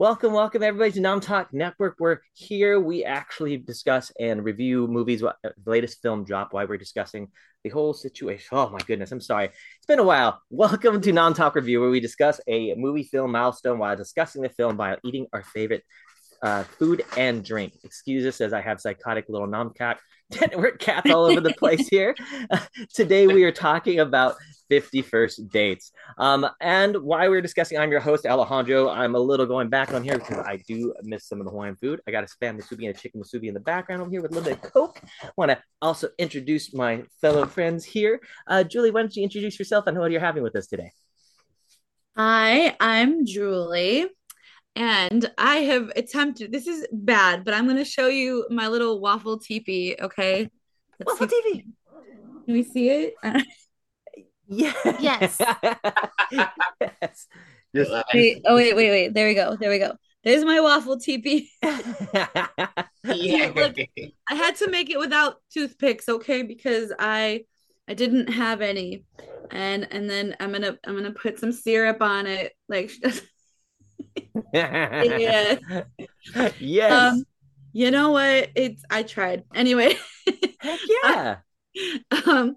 Welcome, welcome everybody to Nom Talk Network. We're here. We actually discuss and review movies. Uh, the latest film drop. Why we're discussing the whole situation. Oh my goodness, I'm sorry. It's been a while. Welcome to Nom Talk Review, where we discuss a movie film milestone while discussing the film by eating our favorite uh, food and drink. Excuse us as I have psychotic little nomcat. network cats all over the place here. Uh, today we are talking about 50 First dates. Um, and why we're discussing, I'm your host, Alejandro. I'm a little going back on here because I do miss some of the Hawaiian food. I got a spam musubi and a chicken musubi in the background over here with a little bit of Coke. Want to also introduce my fellow friends here. Uh, Julie, why don't you introduce yourself and what you're having with us today? Hi, I'm Julie. And I have attempted, this is bad, but I'm going to show you my little waffle teepee, okay? Let's waffle teepee. Can we see it? Yeah. Yes. yes. Just, wait, oh wait, wait, wait. There we go. There we go. There's my waffle teepee. yeah. Look, I had to make it without toothpicks, okay? Because I I didn't have any. And and then I'm gonna I'm gonna put some syrup on it. Like yeah. Yes. Um, you know what? It's I tried. Anyway. Heck yeah. um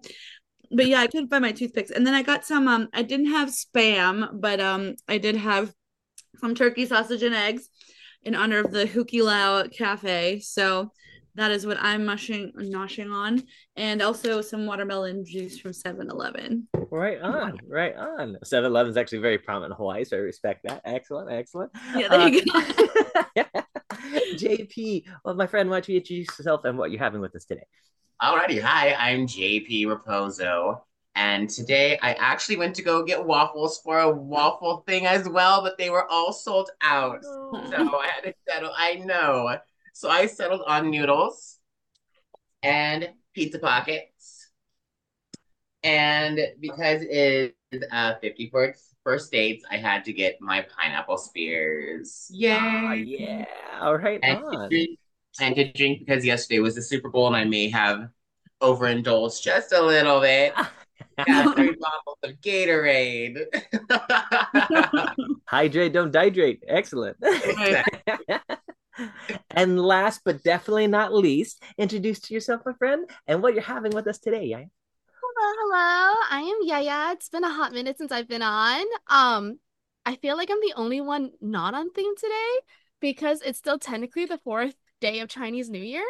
but yeah, I couldn't find my toothpicks. And then I got some um I didn't have spam, but um I did have some turkey sausage and eggs in honor of the Hukilau Cafe. So that is what I'm mushing noshing on. And also some watermelon juice from 7-Eleven. Right on, right on. 7-Eleven is actually very prominent in Hawaii, so I respect that. Excellent, excellent. Yeah, there uh, you go. JP, well, my friend, why don't you introduce yourself and what you're having with us today? Alrighty, hi, I'm JP Rapozo. And today I actually went to go get waffles for a waffle thing as well, but they were all sold out. Oh. So I had to settle. I know. So I settled on noodles and pizza pockets. And because it is uh, 54 first dates, I had to get my pineapple spears. Yay! Oh, yeah. All right. And on. To drink, and to drink because yesterday was the Super Bowl and I may have overindulged just a little bit. Got three bottles of Gatorade. Hydrate, don't dihydrate. Excellent. and last but definitely not least, introduce to yourself, my friend, and what you're having with us today, Yaya. Hello, hello. I am Yaya. It's been a hot minute since I've been on. Um, I feel like I'm the only one not on theme today because it's still technically the fourth day of Chinese New Year.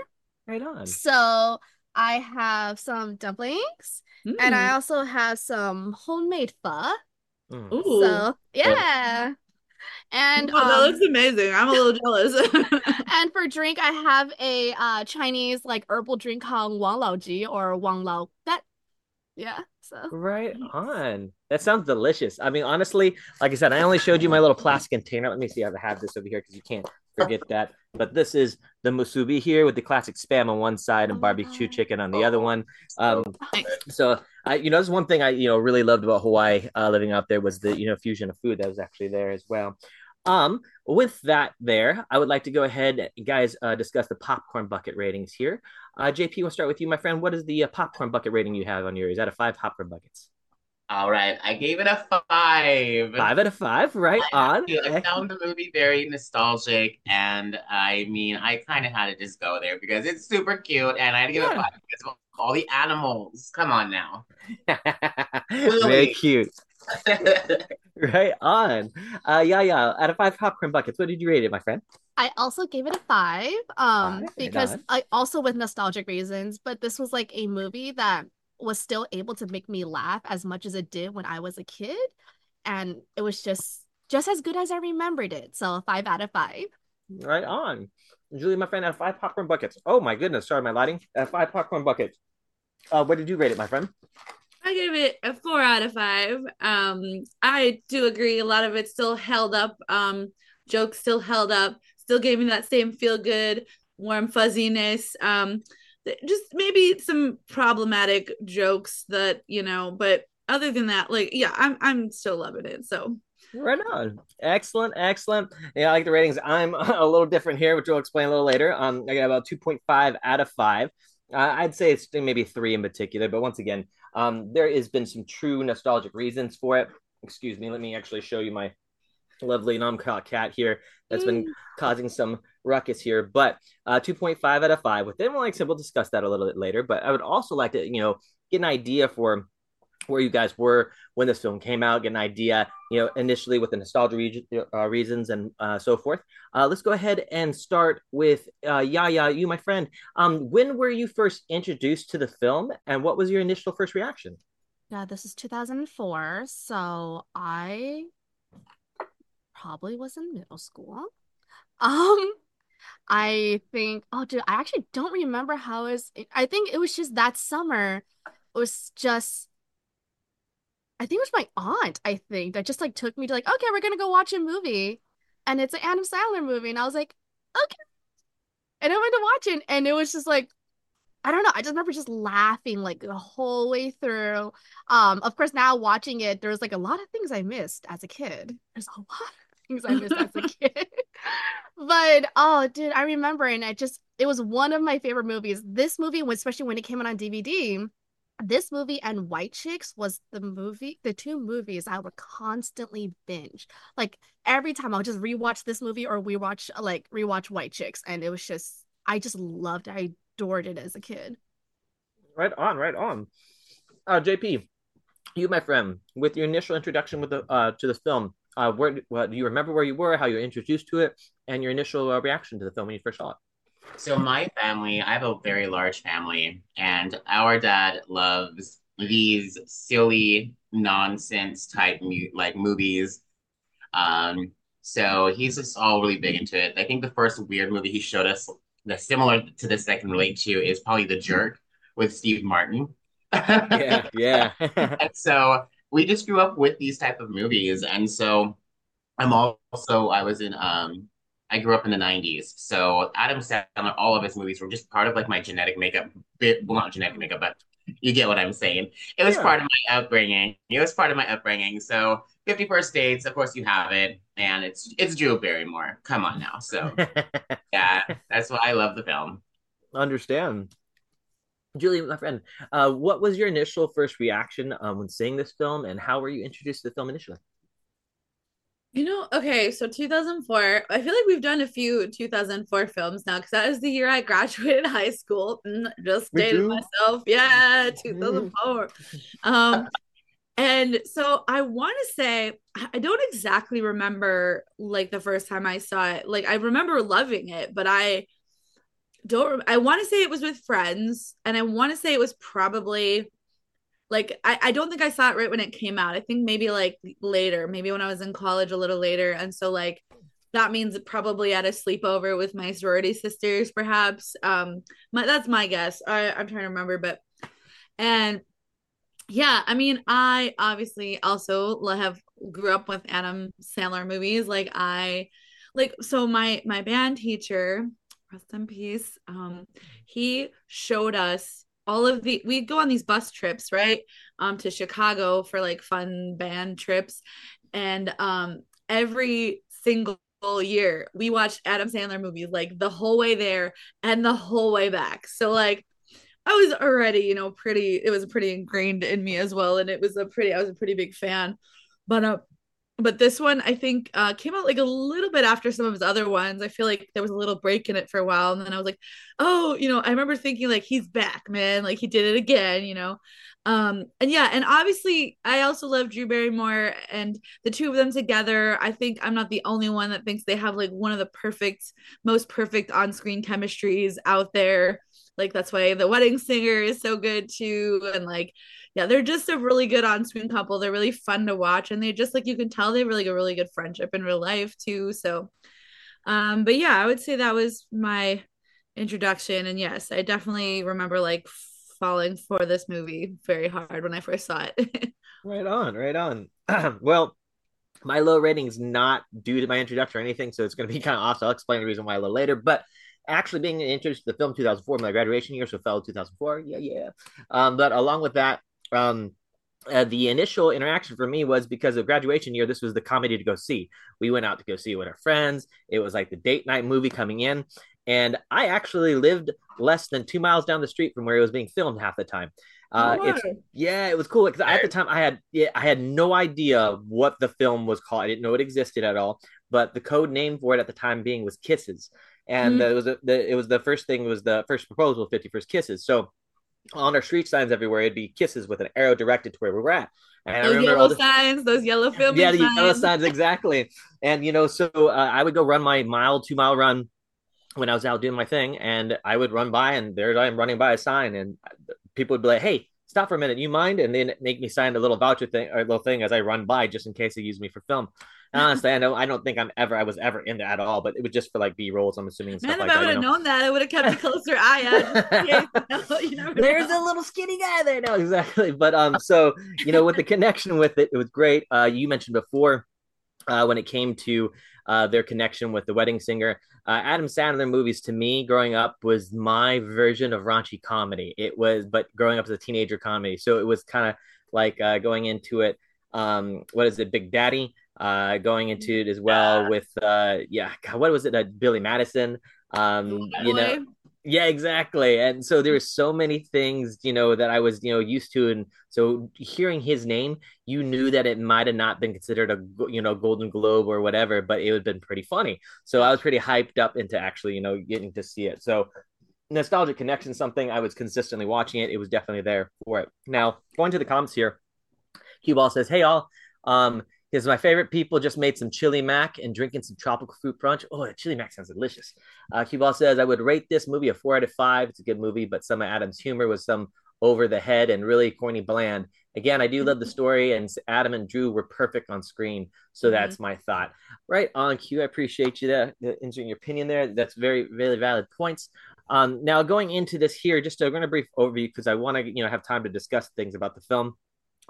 Right on. So I have some dumplings mm. and I mm. also have some homemade pho. Mm. Ooh. So yeah. And oh, um, that looks amazing. I'm a little jealous. and for drink, I have a uh, Chinese like herbal drink called Wang Lao Ji or Wang Lao That yeah. So right on. That sounds delicious. I mean, honestly, like I said, I only showed you my little plastic container. Let me see. I have this over here because you can't forget that. But this is the musubi here with the classic spam on one side and barbecue chicken on the other one. Um, so I, you know, this one thing I, you know, really loved about Hawaii uh, living out there was the, you know, fusion of food that was actually there as well. Um, with that there, I would like to go ahead, guys, uh, discuss the popcorn bucket ratings here. Uh, JP, we'll start with you, my friend. What is the uh, popcorn bucket rating you have on yours? Is out of five popcorn buckets? All right, I gave it a five. Five out of five, right I on. I found the movie very nostalgic, and I mean, I kind of had to just go there because it's super cute, and I had to give yeah. it a five because of all the animals. Come on now, very cute. right on. Uh, yeah, yeah. Out of five popcorn buckets, what did you rate it, my friend? I also gave it a five. Um, five, because I also with nostalgic reasons, but this was like a movie that was still able to make me laugh as much as it did when I was a kid. And it was just just as good as I remembered it. So five out of five. Right on. Julie, my friend, out of five popcorn buckets. Oh my goodness, sorry, my lighting. Out of five popcorn buckets. Uh, what did you rate it, my friend? I gave it a four out of five. Um, I do agree. A lot of it still held up. Um, jokes still held up. Still gave me that same feel good, warm fuzziness. Um, just maybe some problematic jokes that you know but other than that like yeah i'm i'm still loving it so. Right on. Excellent excellent. Yeah i like the ratings. I'm a little different here which we'll explain a little later. Um i got about 2.5 out of 5 uh, i'd say it's maybe three in particular but once again um there has been some true nostalgic reasons for it. Excuse me let me actually show you my lovely nom cat here that's been causing some ruckus here. But uh, 2.5 out of 5 with them. Like I said, we'll discuss that a little bit later. But I would also like to, you know, get an idea for where you guys were when this film came out, get an idea, you know, initially with the nostalgia re- uh, reasons and uh, so forth. Uh, let's go ahead and start with uh, Yaya, you, my friend. Um, when were you first introduced to the film, and what was your initial first reaction? Yeah, this is 2004, so I probably was in middle school. Um, I think, oh, dude, I actually don't remember how it was. I think it was just that summer. It was just I think it was my aunt, I think, that just like took me to like, okay, we're gonna go watch a movie. And it's an Adam Sandler movie. And I was like, okay. And I went to watch it, and it was just like, I don't know. I just remember just laughing like the whole way through. Um, of course, now watching it, there's like a lot of things I missed as a kid. There's a lot things I missed as a kid. but oh, dude, I remember, and it just it was one of my favorite movies. This movie, especially when it came out on DVD, this movie and White Chicks was the movie, the two movies I would constantly binge. Like every time I would just rewatch this movie or we rewatch like rewatch White Chicks, and it was just I just loved. I adored it as a kid. Right on, right on. Uh, JP, you, my friend, with your initial introduction with the uh to the film, uh, where well, do you remember where you were, how you were introduced to it, and your initial uh, reaction to the film when you first saw it? So my family, I have a very large family, and our dad loves these silly nonsense type like movies. Um, so he's just all really big into it. I think the first weird movie he showed us that's similar to this that I can relate to is probably The Jerk with Steve Martin. yeah, yeah. and so we just grew up with these type of movies, and so I'm also I was in um I grew up in the 90s. So Adam Sandler, all of his movies were just part of like my genetic makeup. Bit, well, not genetic makeup, but you get what I'm saying. It was yeah. part of my upbringing. It was part of my upbringing. So 50 First Dates, of course you have it. And it's it's Drew Barrymore. Come on now. So yeah, that's why I love the film. Understand. Julie, my friend, uh, what was your initial first reaction um, when seeing this film, and how were you introduced to the film initially? You know, okay, so 2004. I feel like we've done a few 2004 films now because that was the year I graduated high school. Mm, just dated myself. Yeah, 2004. um, and so I want to say I don't exactly remember like the first time I saw it. Like I remember loving it, but I don't. I want to say it was with friends, and I want to say it was probably like I, I don't think I saw it right when it came out. I think maybe like later, maybe when I was in college a little later. And so like that means probably at a sleepover with my sorority sisters, perhaps. Um my that's my guess. I, I'm trying to remember, but and yeah, I mean, I obviously also have grew up with Adam Sandler movies. Like I like so my my band teacher, rest in peace, um, he showed us all of the we go on these bus trips right? Um to chicago for like fun band trips. And um every single year we watched adam sandler movies like the whole way there and the whole way back. So like i was already you know pretty it was pretty ingrained in me as well. And it was a pretty i was a pretty big fan. But uh but this one I think uh, came out like a little bit after some of his other ones. I feel like there was a little break in it for a while, and then I was like, oh, you know, I remember thinking like he's back, man, like he did it again, you know. Um, and yeah, and obviously I also love Drew Barrymore and the two of them together. I think I'm not the only one that thinks they have like one of the perfect, most perfect on-screen chemistries out there. Like that's why the wedding singer is so good too, and like yeah, they're just a really good on-screen couple. They're really fun to watch, and they just like you can tell they have really a really good friendship in real life too. So, um, but yeah, I would say that was my introduction, and yes, I definitely remember like falling for this movie very hard when I first saw it. right on, right on. well, my low rating is not due to my introduction or anything, so it's going to be kind of off. So I'll explain the reason why a little later. But actually being introduced to the film 2004, my graduation year, so fell 2004. Yeah, yeah. Um, but along with that, um, uh, the initial interaction for me was because of graduation year. This was the comedy to go see. We went out to go see it with our friends. It was like the date night movie coming in, and I actually lived less than two miles down the street from where it was being filmed half the time. Uh, oh, it's yeah, it was cool because at the time I had yeah, I had no idea what the film was called. I didn't know it existed at all. But the code name for it at the time being was Kisses, and mm-hmm. it was a, the it was the first thing was the first proposal, Fifty First Kisses. So on our street signs everywhere, it'd be kisses with an arrow directed to where we were at. And those yellow the, signs, those yellow film. Yeah, the signs. yellow signs, exactly. and you know, so uh, I would go run my mile, two mile run when I was out doing my thing, and I would run by, and there I am running by a sign, and people would be like, "Hey, stop for a minute, you mind?" And then make me sign a little voucher thing or a little thing as I run by, just in case they use me for film. And honestly, I know I don't think I'm ever I was ever into at all, but it was just for like B rolls. I'm assuming. Man, if like I would have known that, I would have kept a closer eye on. you There's know. a little skinny guy there. No, exactly. But um, so you know, with the connection with it, it was great. Uh, you mentioned before, uh, when it came to uh, their connection with the wedding singer. Uh, Adam Sandler movies to me growing up was my version of raunchy comedy. It was, but growing up as a teenager comedy. So it was kind of like uh, going into it. Um, what is it, Big Daddy? Uh, going into it as well yeah. with uh, yeah, God, what was it? Uh, Billy Madison. Um, you know, yeah, exactly. And so there were so many things, you know, that I was, you know, used to. And so hearing his name, you knew that it might have not been considered a, you know, Golden Globe or whatever, but it would have been pretty funny. So I was pretty hyped up into actually, you know, getting to see it. So nostalgic connection, something I was consistently watching it. It was definitely there for it. Now, going to the comments here, Cue Ball says, Hey, all. Um, because my favorite people just made some chili mac and drinking some tropical fruit punch. Oh, the chili mac sounds delicious. Uh, Q-Ball says, I would rate this movie a four out of five. It's a good movie, but some of Adam's humor was some over the head and really corny bland. Again, I do love the story, and Adam and Drew were perfect on screen. So mm-hmm. that's my thought. Right on cue. I appreciate you that answering your opinion there. That's very, very valid points. Um, now going into this here, just a, going to brief overview because I want to you know have time to discuss things about the film.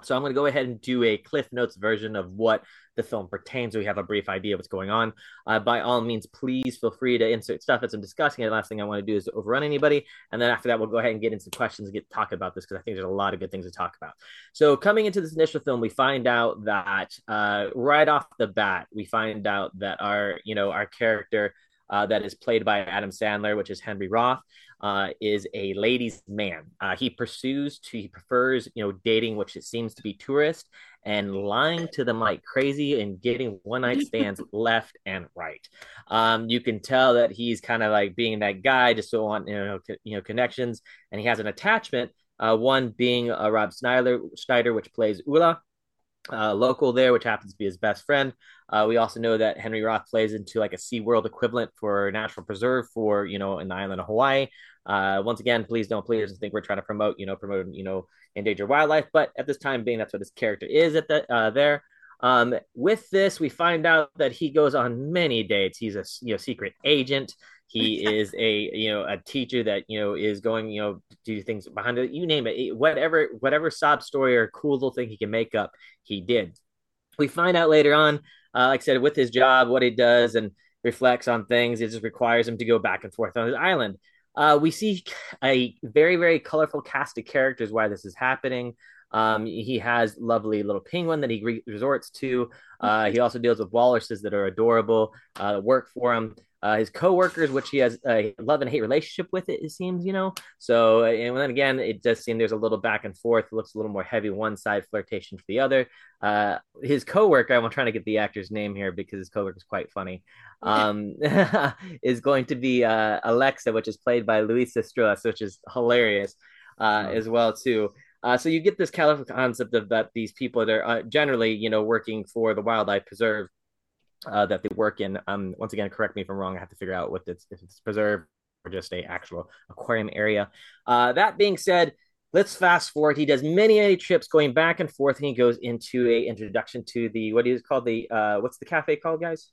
So I'm going to go ahead and do a Cliff Notes version of what the film pertains. We have a brief idea of what's going on. Uh, by all means, please feel free to insert stuff as I'm discussing it. The last thing I want to do is to overrun anybody. And then after that, we'll go ahead and get into questions and get talking about this because I think there's a lot of good things to talk about. So coming into this initial film, we find out that uh, right off the bat, we find out that our, you know, our character uh, that is played by Adam Sandler, which is Henry Roth, uh, is a ladies' man. Uh, he pursues to he prefers you know dating, which it seems to be tourist, and lying to them like crazy and getting one night stands left and right. Um, you can tell that he's kind of like being that guy just so on you know co- you know connections, and he has an attachment. Uh, one being uh, Rob Schneider, Schneider, which plays Ula, uh, local there, which happens to be his best friend. Uh, we also know that Henry Roth plays into like a Sea World equivalent for Natural Preserve for, you know, the island of Hawaii. Uh, once again, please don't please think we're trying to promote, you know, promote, you know, endangered wildlife. But at this time being, that's what his character is at the uh, there. Um, with this, we find out that he goes on many dates. He's a you know secret agent. He is a you know a teacher that you know is going you know do things behind it. You name it, whatever whatever sob story or cool little thing he can make up, he did. We find out later on, uh, like I said, with his job, what he does and reflects on things. It just requires him to go back and forth on his island. Uh, we see a very very colorful cast of characters why this is happening. Um, he has lovely little penguin that he re- resorts to. Uh, he also deals with walruses that are adorable, uh, work for him uh, his coworkers, which he has a love and hate relationship with. It, it seems, you know. So, and then again, it does seem there's a little back and forth. It looks a little more heavy one side flirtation for the other. Uh, his coworker, I'm trying to get the actor's name here because his coworker is quite funny. Um, is going to be uh, Alexa, which is played by Lusia Strus, which is hilarious uh, as well too. Uh, so you get this colorful concept of that these people that are uh, generally, you know, working for the wildlife preserve uh, that they work in. Um, once again, correct me if I'm wrong. I have to figure out what it's if it's preserved or just a actual aquarium area. Uh, that being said, let's fast forward. He does many many trips going back and forth, and he goes into a introduction to the what is called the uh, what's the cafe called, guys?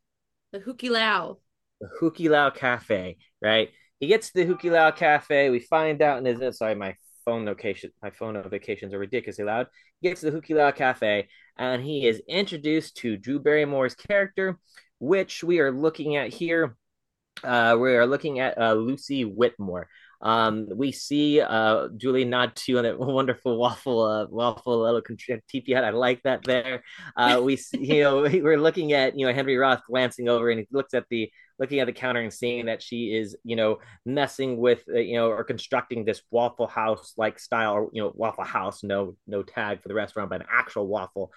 The Hukilau. The Hukilau Cafe, right? He gets to the Hukilau Cafe. We find out in his sorry, my phone notification, my phone notifications are ridiculously loud. He gets to the Hukilau Cafe, and he is introduced to Drew Barrymore's character, which we are looking at here. Uh, we are looking at uh, Lucy Whitmore. Um, we see uh, Julie nod to on that wonderful waffle, uh, waffle little teepee hut. I like that there. Uh, we, you know, we're looking at you know Henry Roth glancing over, and he looks at the looking at the counter and seeing that she is, you know, messing with, uh, you know, or constructing this Waffle House like style, or you know, Waffle House, no, no tag for the restaurant, but an actual Waffle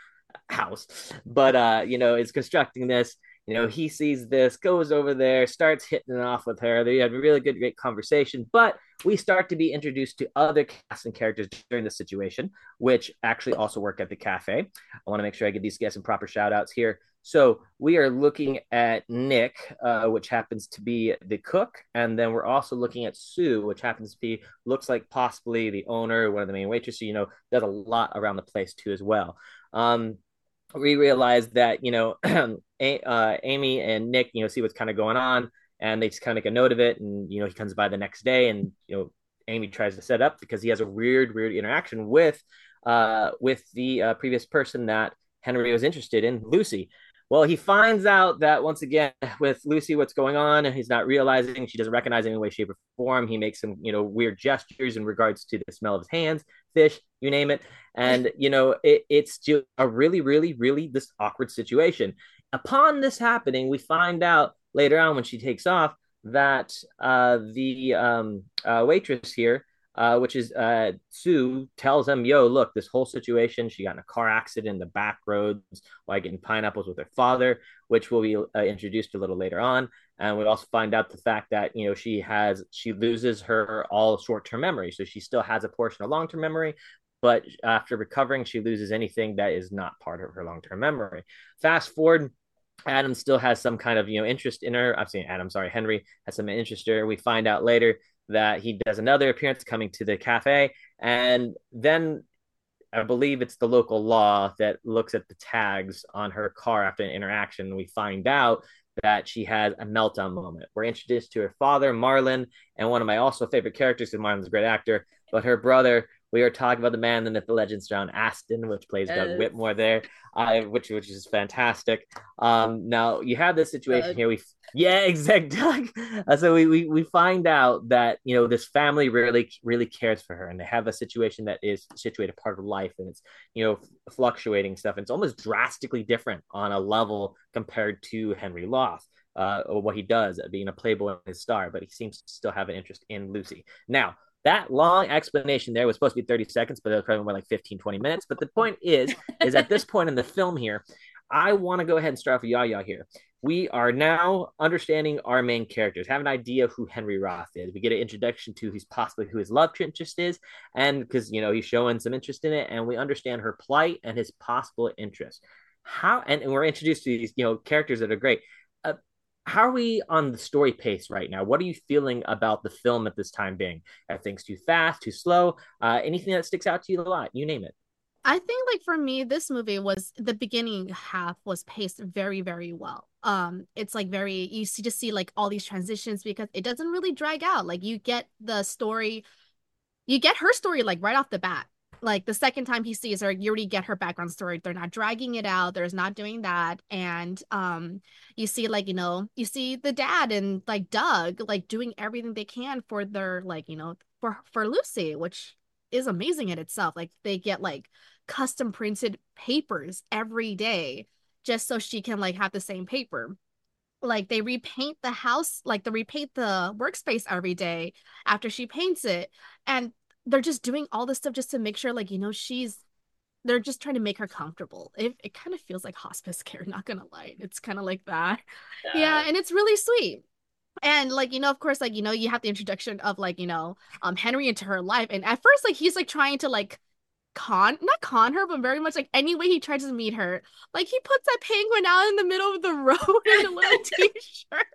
House. But uh, you know, is constructing this. You know, he sees this, goes over there, starts hitting it off with her. They have a really good, great conversation. But we start to be introduced to other cast and characters during this situation, which actually also work at the cafe. I want to make sure I give these guys some proper shout outs here. So we are looking at Nick, uh, which happens to be the cook, and then we're also looking at Sue, which happens to be looks like possibly the owner, one of the main waitresses. You know, does a lot around the place too as well. Um, we realize that you know, uh, Amy and Nick, you know, see what's kind of going on, and they just kind of make a note of it. And you know, he comes by the next day, and you know, Amy tries to set up because he has a weird, weird interaction with, uh, with the uh, previous person that Henry was interested in, Lucy. Well, he finds out that once again with Lucy, what's going on, and he's not realizing she doesn't recognize in any way, shape, or form. He makes some, you know, weird gestures in regards to the smell of his hands, fish, you name it, and you know, it, it's just a really, really, really this awkward situation. Upon this happening, we find out later on when she takes off that uh, the um, uh, waitress here uh, which is uh, Sue tells him, "Yo, look, this whole situation. She got in a car accident in the back roads while getting pineapples with her father, which will be uh, introduced a little later on. And we also find out the fact that you know she has she loses her all short term memory, so she still has a portion of long term memory." But after recovering, she loses anything that is not part of her long term memory. Fast forward Adam still has some kind of you know interest in her. I'm saying Adam, sorry, Henry has some interest in her. We find out later that he does another appearance coming to the cafe, and then I believe it's the local law that looks at the tags on her car after an interaction. We find out that she has a meltdown moment. We're introduced to her father, Marlin, and one of my also favorite characters, because Marlin's a great actor, but her brother, we are talking about the man, the myth, the legends, Sean Astin, which plays yes. Doug Whitmore there, uh, which which is fantastic. Um, now you have this situation Doug. here. We yeah, exactly. Doug. Uh, so we, we we find out that you know this family really really cares for her, and they have a situation that is situated part of life, and it's you know fluctuating stuff. And it's almost drastically different on a level compared to Henry Roth. Uh, or what he does, being a playboy and his star, but he seems to still have an interest in Lucy. Now, that long explanation there was supposed to be 30 seconds, but it was probably more like 15, 20 minutes. But the point is, is at this point in the film here, I want to go ahead and start off with Yaya here. We are now understanding our main characters, have an idea of who Henry Roth is. We get an introduction to who's possibly who his love interest is, and because you know he's showing some interest in it, and we understand her plight and his possible interest. How and, and we're introduced to these you know characters that are great how are we on the story pace right now? What are you feeling about the film at this time being? Are things too fast, too slow? Uh, anything that sticks out to you a lot? You name it. I think like for me, this movie was the beginning half was paced very, very well. Um, it's like very you see just see like all these transitions because it doesn't really drag out. Like you get the story, you get her story like right off the bat like the second time he sees her you already get her background story. They're not dragging it out. There's not doing that. And um you see like you know you see the dad and like doug like doing everything they can for their like you know for for lucy which is amazing in itself. Like they get like custom printed papers every day just so she can like have the same paper. Like they repaint the house like they repaint the workspace every day after she paints it. And they're just doing all this stuff just to make sure like you know she's they're just trying to make her comfortable. It, it kind of feels like hospice care not gonna lie. It's kind of like that. Yeah. yeah. and it's really sweet. And like you know of course like you know you have the introduction of like you know um henry into her life. And at first like he's like trying to like con not con her but very much like any way he tries to meet her like he puts that penguin out in the middle of the road in a little t-shirt.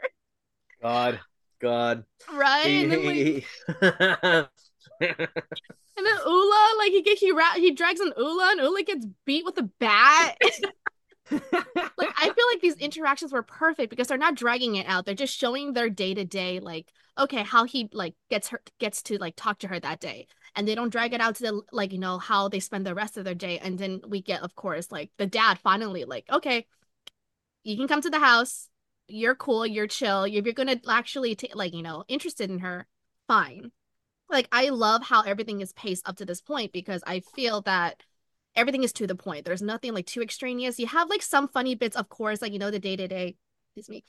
God god. Right? He, and then, like, and then Ula, like he gets he ra- he drags an Ula, and Ula gets beat with a bat. like I feel like these interactions were perfect because they're not dragging it out. They're just showing their day to day, like okay, how he like gets her gets to like talk to her that day, and they don't drag it out to the like you know how they spend the rest of their day. And then we get, of course, like the dad finally like okay, you can come to the house. You're cool. You're chill. If you're gonna actually t- like you know interested in her, fine like I love how everything is paced up to this point because I feel that everything is to the point. There's nothing like too extraneous. You have like some funny bits, of course, like you know, the day to day, excuse me,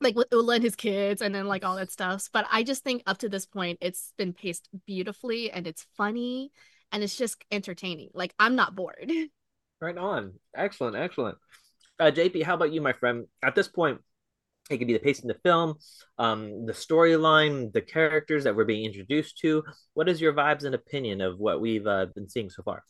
like with Ula and his kids and then like all that stuff. But I just think up to this point, it's been paced beautifully and it's funny and it's just entertaining. Like I'm not bored. Right on. Excellent, excellent. Uh, JP, how about you, my friend? At this point, it could be the pacing of the film, um, the storyline, the characters that we're being introduced to. What is your vibes and opinion of what we've uh, been seeing so far?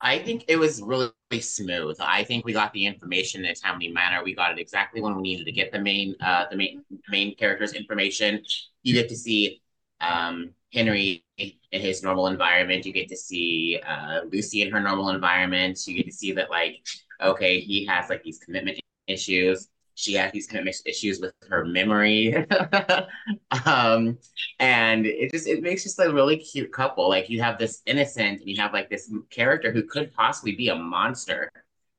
I think it was really, smooth. I think we got the information in a timely manner. We got it exactly when we needed to get the main uh the main main character's information. You get to see um Henry in his normal environment. You get to see uh Lucy in her normal environment. You get to see that like okay, he has like these commitment issues she has these kind of mixed issues with her memory. Um and it just it makes just a really cute couple. Like you have this innocent and you have like this character who could possibly be a monster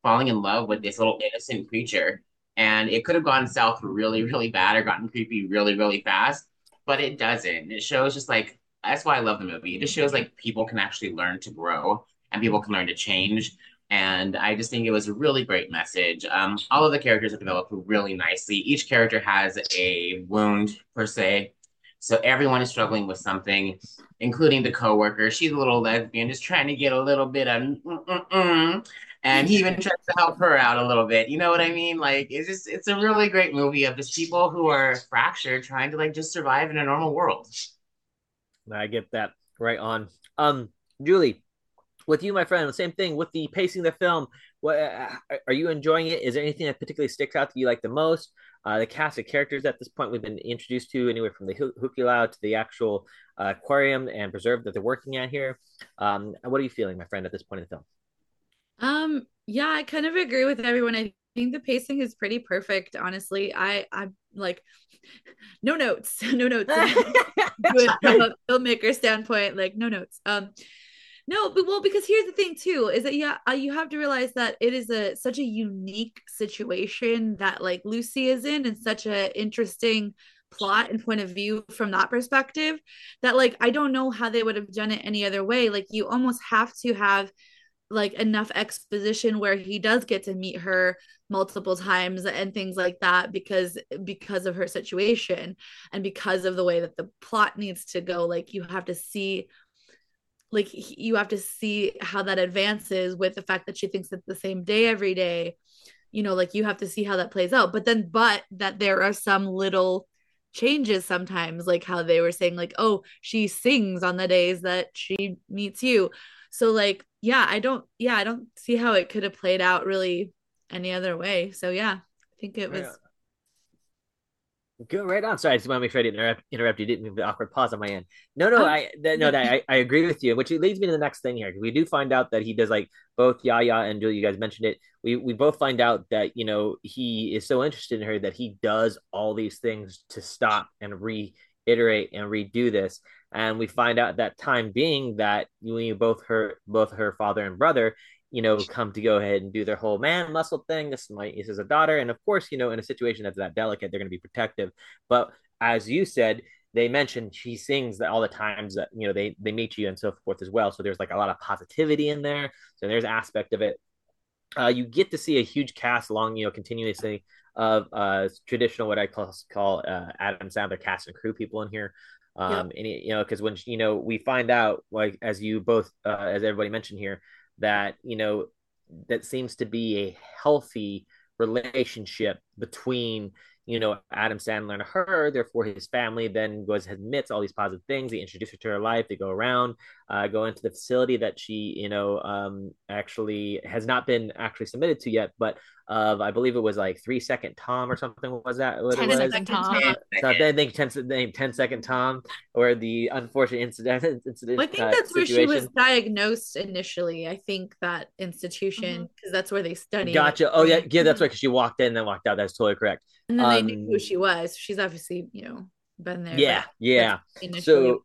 falling in love with this little innocent creature. And it could have gone south really really bad or gotten creepy really really fast but it doesn't. It shows just like that's why i love the movie. It just shows like people can actually learn to grow and people can learn to change and I just think it was a really great message. Um, all of the characters are developed really nicely. Each character has a wound per se, so everyone is struggling with something, including the coworker. She's a little lesbian, just trying to get a little bit of, mm-mm-mm. and he even tries to help her out a little bit. You know what I mean? Like it's just it's a really great movie of just people who are fractured, trying to like just survive in a normal world. I get that right on. Um, Julie, with you, my friend, the same thing with the pacing of the film. What uh, are you enjoying it? Is there anything that particularly sticks out that you like the most? Uh, the cast of characters at this point we've been introduced to, anywhere from the Hukilau to the actual uh, aquarium and preserve that they're working at here. Um, what are you feeling, my friend, at this point in the film? Um, yeah, I kind of agree with everyone. I think the pacing is pretty perfect. Honestly, I I'm like no notes, no notes. from a filmmaker standpoint, like no notes. Um, no, but well, because here's the thing too, is that yeah, you have to realize that it is a such a unique situation that like Lucy is in, and such a interesting plot and point of view from that perspective that like I don't know how they would have done it any other way. Like you almost have to have like enough exposition where he does get to meet her multiple times and things like that because because of her situation and because of the way that the plot needs to go like you have to see like you have to see how that advances with the fact that she thinks it's the same day every day. You know like you have to see how that plays out. But then but that there are some little changes sometimes like how they were saying like oh she sings on the days that she meets you. So like yeah i don't yeah i don't see how it could have played out really any other way. So yeah i think it was. Go right on. Sorry, I just want to make sure I didn't interrupt, interrupt you. Didn't move the awkward pause on my end. No, no, oh. I no, that I, I agree with you. Which leads me to the next thing here. We do find out that he does like both Yaya and Julie. You guys mentioned it. We we both find out that you know he is so interested in her that he does all these things to stop and reiterate and redo this. And we find out that time being that you both her both her father and brother you know, come to go ahead and do their whole man muscle thing. This is my this is a daughter, and of course, you know, in a situation that's that delicate, they're going to be protective. But as you said, they mentioned she sings all the times that you know they they meet you and so forth as well. So there's like a lot of positivity in there. So there's aspect of it. Uh, you get to see a huge cast along, you know, continuously of uh traditional what I call call uh, Adam Sandler cast and crew people in here. Um, and you know, because when you know we find out, like as you both, uh, as everybody mentioned here, that you know that seems to be a healthy relationship between you know Adam Sandler and her. Therefore, his family then goes admits all these positive things. They introduce her to her life. They go around, uh, go into the facility that she you know um, actually has not been actually submitted to yet, but of I believe it was like three second Tom or something. Was that what ten it was? Second Tom. So I think 10, name 10 second Tom, or the unfortunate incident. incident well, I think uh, that's situation. where she was diagnosed initially. I think that institution because mm-hmm. that's where they study. Gotcha. Oh yeah, yeah, that's right. Because she walked in and then walked out. That's totally correct. And then um, they knew who um, she was. She's obviously you know been there. Yeah, yeah. So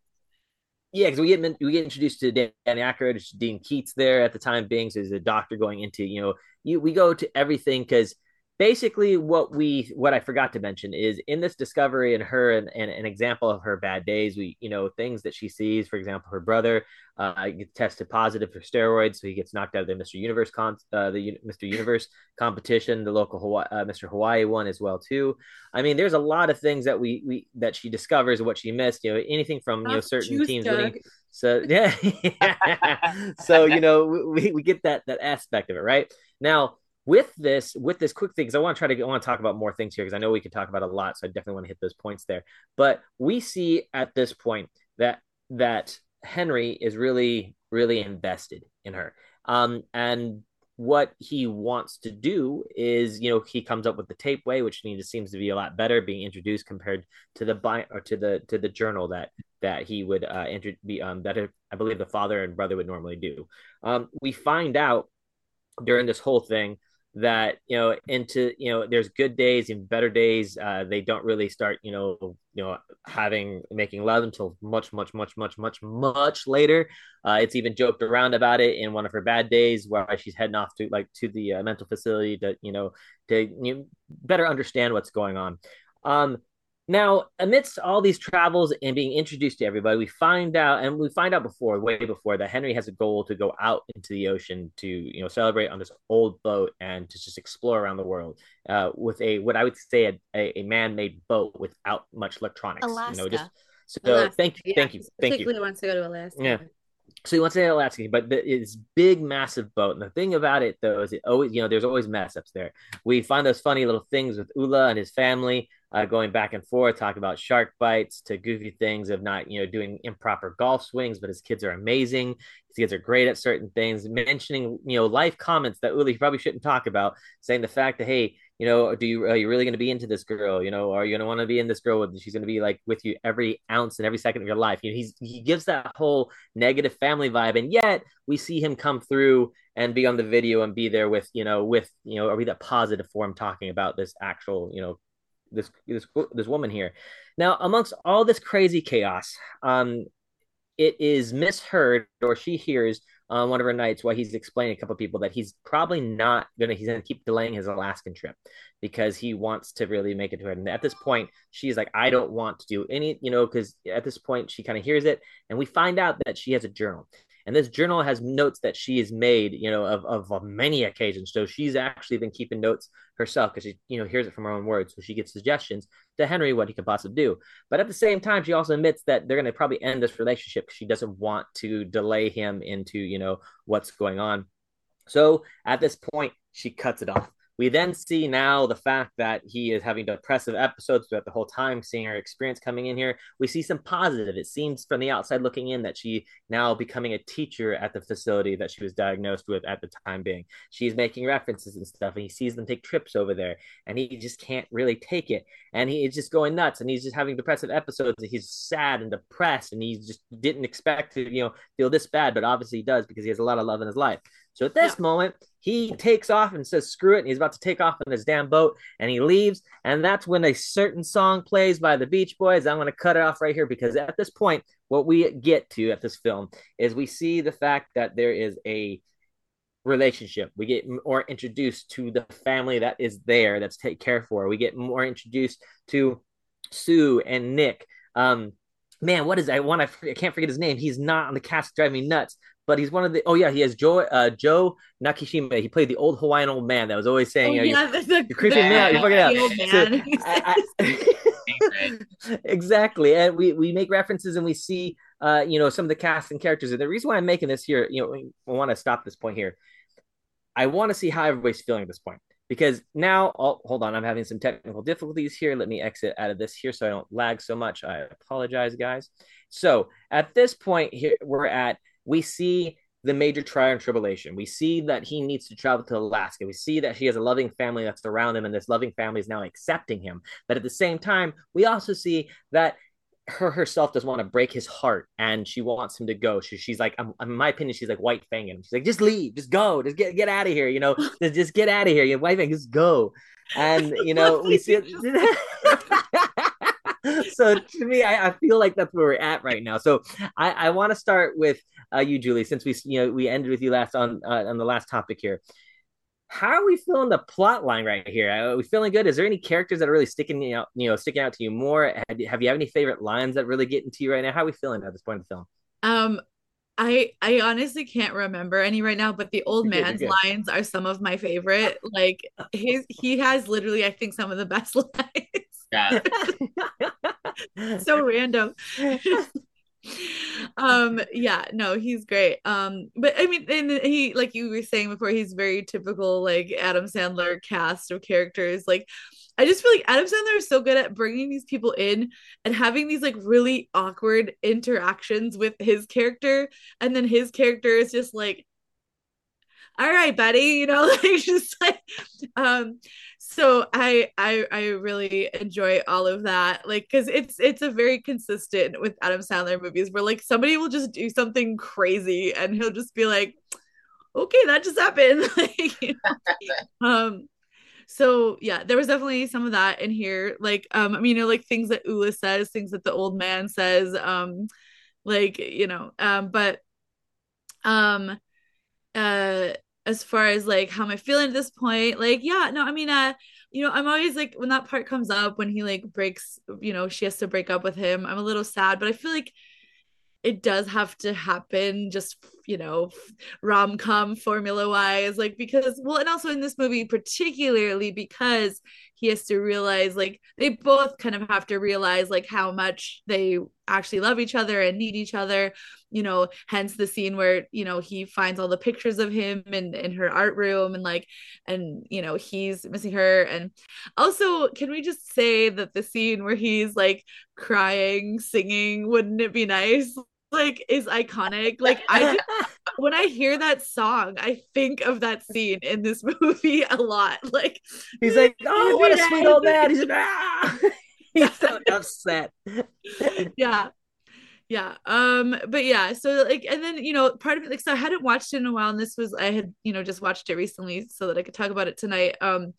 yeah, because we get we get introduced to Danny Aykroyd, Dean Keats there at the time being, so he's a doctor going into you know you we go to everything because basically what we what I forgot to mention is in this discovery and her and, and an example of her bad days, we you know things that she sees. For example, her brother uh, gets tested positive for steroids, so he gets knocked out of the Mr. Universe con uh, the Mr. Universe competition, the local Hawaii, uh, Mr. Hawaii one as well too. I mean, there's a lot of things that we we that she discovers what she missed. You know, anything from you know certain teams winning. So yeah, so you know we, we get that that aspect of it right now with this with this quick thing because i want to try to i want to talk about more things here because i know we could talk about a lot so i definitely want to hit those points there. But we see at this point that that henry is really really invested in her. Um and what he wants to do is you know he comes up with the tape way which seems to be a lot better being introduced compared to the bi- or to the to the journal that that he would uh enter be um that i believe the father and brother would normally do. Um we find out during this whole thing that you know into you know there's good days and better days uh they don't really start you know you know having making love until much much much much much much later. Uh it's even joked around about it in one of her bad days where she's heading off to like to the uh, mental facility to you know to you know, better understand what's going on. Um now, amidst all these travels and being introduced to everybody, we find out, and we find out before, way before, that Henry has a goal to go out into the ocean to, you know, celebrate on this old boat and to just explore around the world uh, with a what I would say a, a, a man-made boat without much electronics. Alaska. You know, just so Alaska. thank you, Yeah, thank you, thank you. Particularly wants to go to Alaska. Yeah. So he wants to go to Alaska, but it's big, massive boat. And the thing about it, though, is it always, you know, there's always mess ups there. We find those funny little things with Ula and his family uh, going back and forth, talking about shark bites to goofy things of not, you know, doing improper golf swings, but his kids are amazing. His kids are great at certain things, mentioning, you know, life comments that Ula probably shouldn't talk about, saying the fact that, hey, you know, do you are you really going to be into this girl? You know, are you going to want to be in this girl with? She's going to be like with you every ounce and every second of your life. You know, he's he gives that whole negative family vibe, and yet we see him come through and be on the video and be there with you know with you know, or be that positive for him talking about this actual you know this this this woman here. Now, amongst all this crazy chaos, um, it is misheard or she hears on one of her nights while he's explaining a couple of people that he's probably not gonna he's gonna keep delaying his Alaskan trip because he wants to really make it to her. And at this point, she's like, I don't want to do any, you know, because at this point she kind of hears it, and we find out that she has a journal. And this journal has notes that she has made, you know, of, of, of many occasions. So she's actually been keeping notes herself because she, you know, hears it from her own words. So she gets suggestions to Henry what he could possibly do. But at the same time, she also admits that they're going to probably end this relationship because she doesn't want to delay him into, you know, what's going on. So at this point, she cuts it off. We then see now the fact that he is having depressive episodes throughout the whole time, seeing her experience coming in here. We see some positive. It seems from the outside looking in that she now becoming a teacher at the facility that she was diagnosed with at the time being. She's making references and stuff, and he sees them take trips over there, and he just can't really take it. And he is just going nuts, and he's just having depressive episodes. And he's sad and depressed, and he just didn't expect to, you know, feel this bad, but obviously he does because he has a lot of love in his life. So at this yeah. moment, he takes off and says, screw it. And he's about to take off on his damn boat and he leaves. And that's when a certain song plays by the Beach Boys. I'm going to cut it off right here because at this point, what we get to at this film is we see the fact that there is a relationship. We get more introduced to the family that is there that's take care for. We get more introduced to Sue and Nick. Um, man, what is I want? I can't forget his name. He's not on the cast, driving me nuts but he's one of the. Oh yeah, he has Joe uh, Joe Nakashima. He played the old Hawaiian old man that was always saying, oh, "Yeah, the, the, you're creeping me out. You're fucking out." So, I, I, exactly, and we we make references and we see, uh, you know, some of the cast and characters. And the reason why I'm making this here, you know, I want to stop this point here. I want to see how everybody's feeling at this point because now, oh, hold on, I'm having some technical difficulties here. Let me exit out of this here so I don't lag so much. I apologize, guys. So at this point here, we're at we see the major trial and tribulation. We see that he needs to travel to Alaska. We see that he has a loving family that's around him, and this loving family is now accepting him. But at the same time, we also see that her herself doesn't want to break his heart and she wants him to go. She, she's like, um, in my opinion, she's like white fanging. She's like, just leave, just go, just get get out of here, you know, just, just get out of here. You white fang, just go. And you know, we see it. so to me, I, I, feel like that's where we're at right now. So I, I want to start with uh, you, Julie, since we you know we ended with you last on uh, on the last topic here. how are we feeling the plot line right here? Are we feeling good? Is there any characters that are really sticking out, you know, sticking out to you more? Have you, have you have any favorite lines that really get into you right now? How are we feeling at this point in the film? Um, I I honestly can't remember any right now, but the old man's lines are some of my favorite. Like his he has literally, I think, some of the best lines. Yeah. so random. um yeah no he's great um but i mean and he like you were saying before he's very typical like adam sandler cast of characters like I just feel like Adam Sandler is so good at bringing these people in and having these like really awkward interactions with his character. And then his character is just like, all right, buddy, you know, like just like, um, so I, I, I really enjoy all of that. Like, cause it's, it's a very consistent with Adam Sandler movies where like somebody will just do something crazy and he'll just be like, okay, that just happened. like, you know? um, so yeah there was definitely some of that in here like um i mean you know like things that ula says things that the old man says um like you know um but um uh as far as like how am i feeling at this point like yeah no i mean uh you know i'm always like when that part comes up when he like breaks you know she has to break up with him i'm a little sad but i feel like it does have to happen just you know rom-com formula wise like because well and also in this movie particularly because he has to realize like they both kind of have to realize like how much they actually love each other and need each other you know hence the scene where you know he finds all the pictures of him in in her art room and like and you know he's missing her. And also can we just say that the scene where he's like crying singing wouldn't it be nice like is iconic. Like I when I hear that song, I think of that scene in this movie a lot. Like he's like, "Oh, what a sweet old man." He's like, "Ah." he's so upset. yeah. Yeah. Um, but yeah, so like and then you know, part of it like so I hadn't watched it in a while and this was I had, you know, just watched it recently so that I could talk about it tonight. Um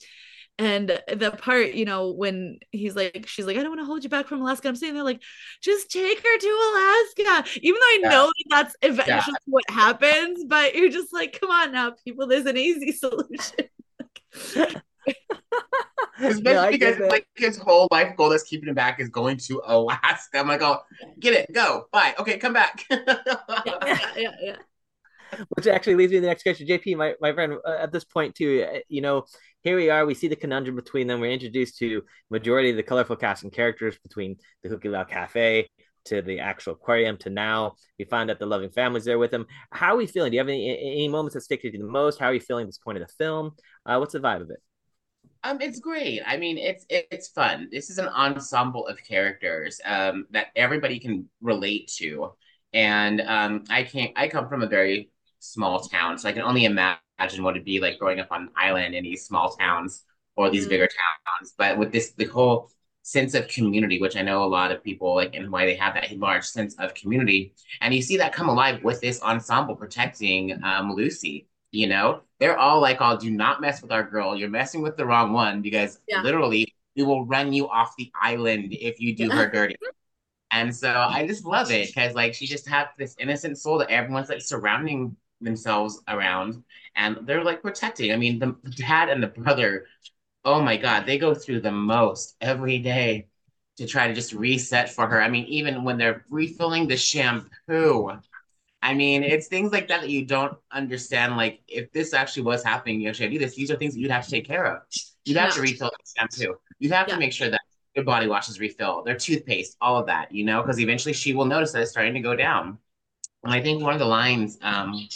and the part, you know, when he's like, she's like, I don't want to hold you back from Alaska. I'm saying they're like, just take her to Alaska. Even though I yeah. know that that's eventually yeah. what happens, but you're just like, come on now, people, there's an easy solution. Especially yeah, because like his whole life goal that's keeping him back is going to Alaska. I'm like, oh, get it, go, bye. Okay, come back. yeah, yeah, yeah. Which actually leads me to the next question, JP, my, my friend. Uh, at this point, too, uh, you know, here we are. We see the conundrum between them. We're introduced to majority of the colorful cast and characters between the Hukilau Cafe to the actual aquarium to now. We find out the loving family's there with them. How are we feeling? Do you have any any moments that stick to you the most? How are you feeling at this point of the film? Uh, what's the vibe of it? Um, it's great. I mean, it's it's fun. This is an ensemble of characters um, that everybody can relate to, and um, I can't. I come from a very small town, so I can only imagine imagine what it'd be like growing up on an island in these small towns or these mm-hmm. bigger towns. But with this, the whole sense of community, which I know a lot of people like, and why they have that large sense of community, and you see that come alive with this ensemble protecting um, Lucy. You know, they're all like, "Oh, do not mess with our girl. You're messing with the wrong one because yeah. literally we will run you off the island if you do her dirty." And so I just love it because like she just has this innocent soul that everyone's like surrounding themselves around and they're like protecting. I mean, the dad and the brother, oh my God, they go through the most every day to try to just reset for her. I mean, even when they're refilling the shampoo. I mean, it's things like that that you don't understand. Like, if this actually was happening, you actually do this, these are things that you'd have to take care of. You'd have yeah. to refill the shampoo. You'd have yeah. to make sure that your body washes refill, their toothpaste, all of that, you know, because eventually she will notice that it's starting to go down. And I think one of the lines um,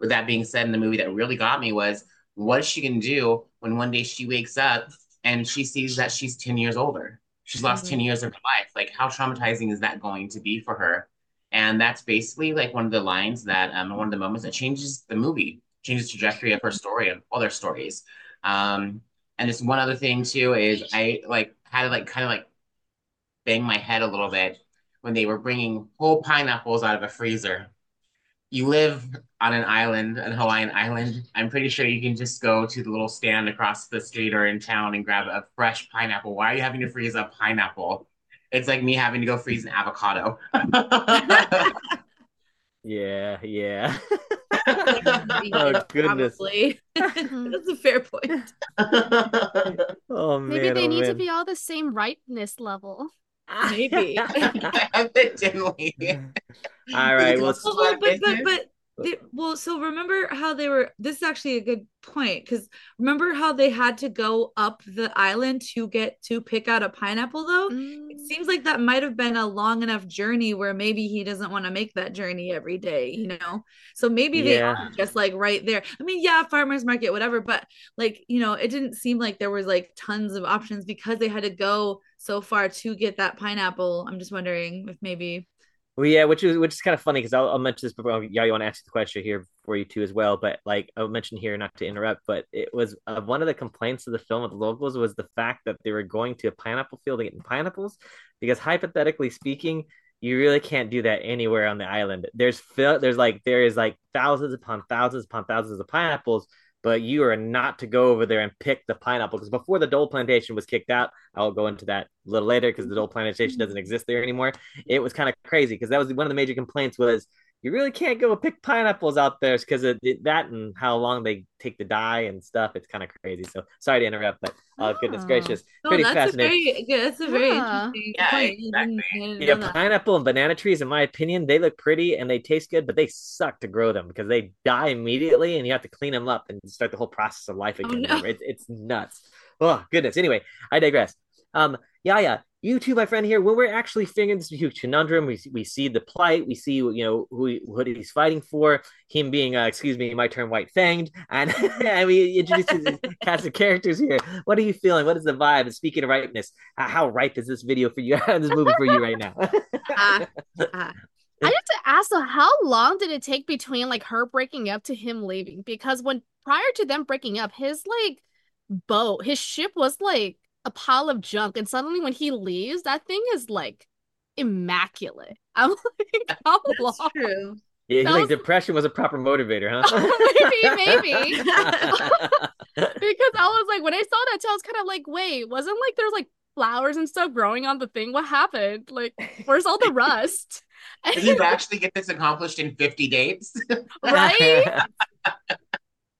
with that being said in the movie that really got me was what is she gonna do when one day she wakes up and she sees that she's 10 years older? She's lost mm-hmm. 10 years of her life. Like how traumatizing is that going to be for her? And that's basically like one of the lines that um one of the moments that changes the movie changes the trajectory of her story and all their stories. Um and just one other thing too is i like had to like kind of like bang my head a little bit when they were bringing whole pineapples out of a freezer you live on an island, an Hawaiian island, I'm pretty sure you can just go to the little stand across the street or in town and grab a fresh pineapple. Why are you having to freeze a pineapple? It's like me having to go freeze an avocado. Yeah, yeah. oh goodness. That's a fair point. oh man. Maybe they oh, need man. to be all the same ripeness level. Maybe. Evidently. All right. Well, Well, well, but, but, business. but they, well, so remember how they were. This is actually a good point because remember how they had to go up the island to get to pick out a pineapple, though. Mm. It seems like that might have been a long enough journey where maybe he doesn't want to make that journey every day, you know? So maybe they Yeah. are just like right there. I mean, yeah, farmers market, whatever, but like, you know, it didn't seem like there was like tons of options because they had to go so far to get that pineapple. I'm just wondering if maybe Well, yeah, which is which is kind of funny because I'll, I'll mention this before. Yeah, you want to answer the question here for you too as well. But like I'll mention here, not to interrupt, but it was uh, one of the complaints of the film with the locals was the fact that they were going to a pineapple field and getting pineapples because hypothetically speaking, you really can't do that anywhere on the island. There's there's like there is like thousands upon thousands upon thousands of pineapples. But you are not to go over there and pick the pineapple because before the Dole plantation was kicked out, I'll go into that a little later because the Dole plantation mm-hmm. doesn't exist there anymore it was kind of crazy because that was one of the major complaints was you really can't go pick pineapples out there because of that and how long they take to die and stuff. It's kind of crazy. So sorry to interrupt, but oh goodness Oh. gracious, No, pretty that's fascinating. a very good. That's a very Yeah. interesting Yeah, point. Exactly. Yeah, pineapple and banana trees, in my opinion, they look pretty and they taste good, but they suck to grow them because they die immediately and you have to clean them up and start the whole process of life again. no. It's, it's nuts. Oh goodness. Anyway, I digress. Um, yeah, yeah. You too, my friend here. When we're actually figuring this huge conundrum, we we see the plight, we see you know who he- what he's fighting for. Him being, uh, excuse me, my term, white fanged, and and we introduce this cast of characters here. What are you feeling? What is the vibe? And speaking of ripeness, how, how ripe is this video for you? this movie for you right now? Ah, ah. I have to ask though, how long did it take between like her breaking up to him leaving? Because when prior to them breaking up, his like boat, his ship was like a pile of junk, and suddenly when he leaves, that thing is like immaculate. I'm like, how That's long? true. Yeah, That like was- depression was a proper motivator, huh? maybe, maybe. because I was like, when I saw that, I was kind of like, wait, wasn't like there's like flowers and stuff growing on the thing? What happened? Like, where's all the rust? Did you actually get this accomplished in 50 dates? right?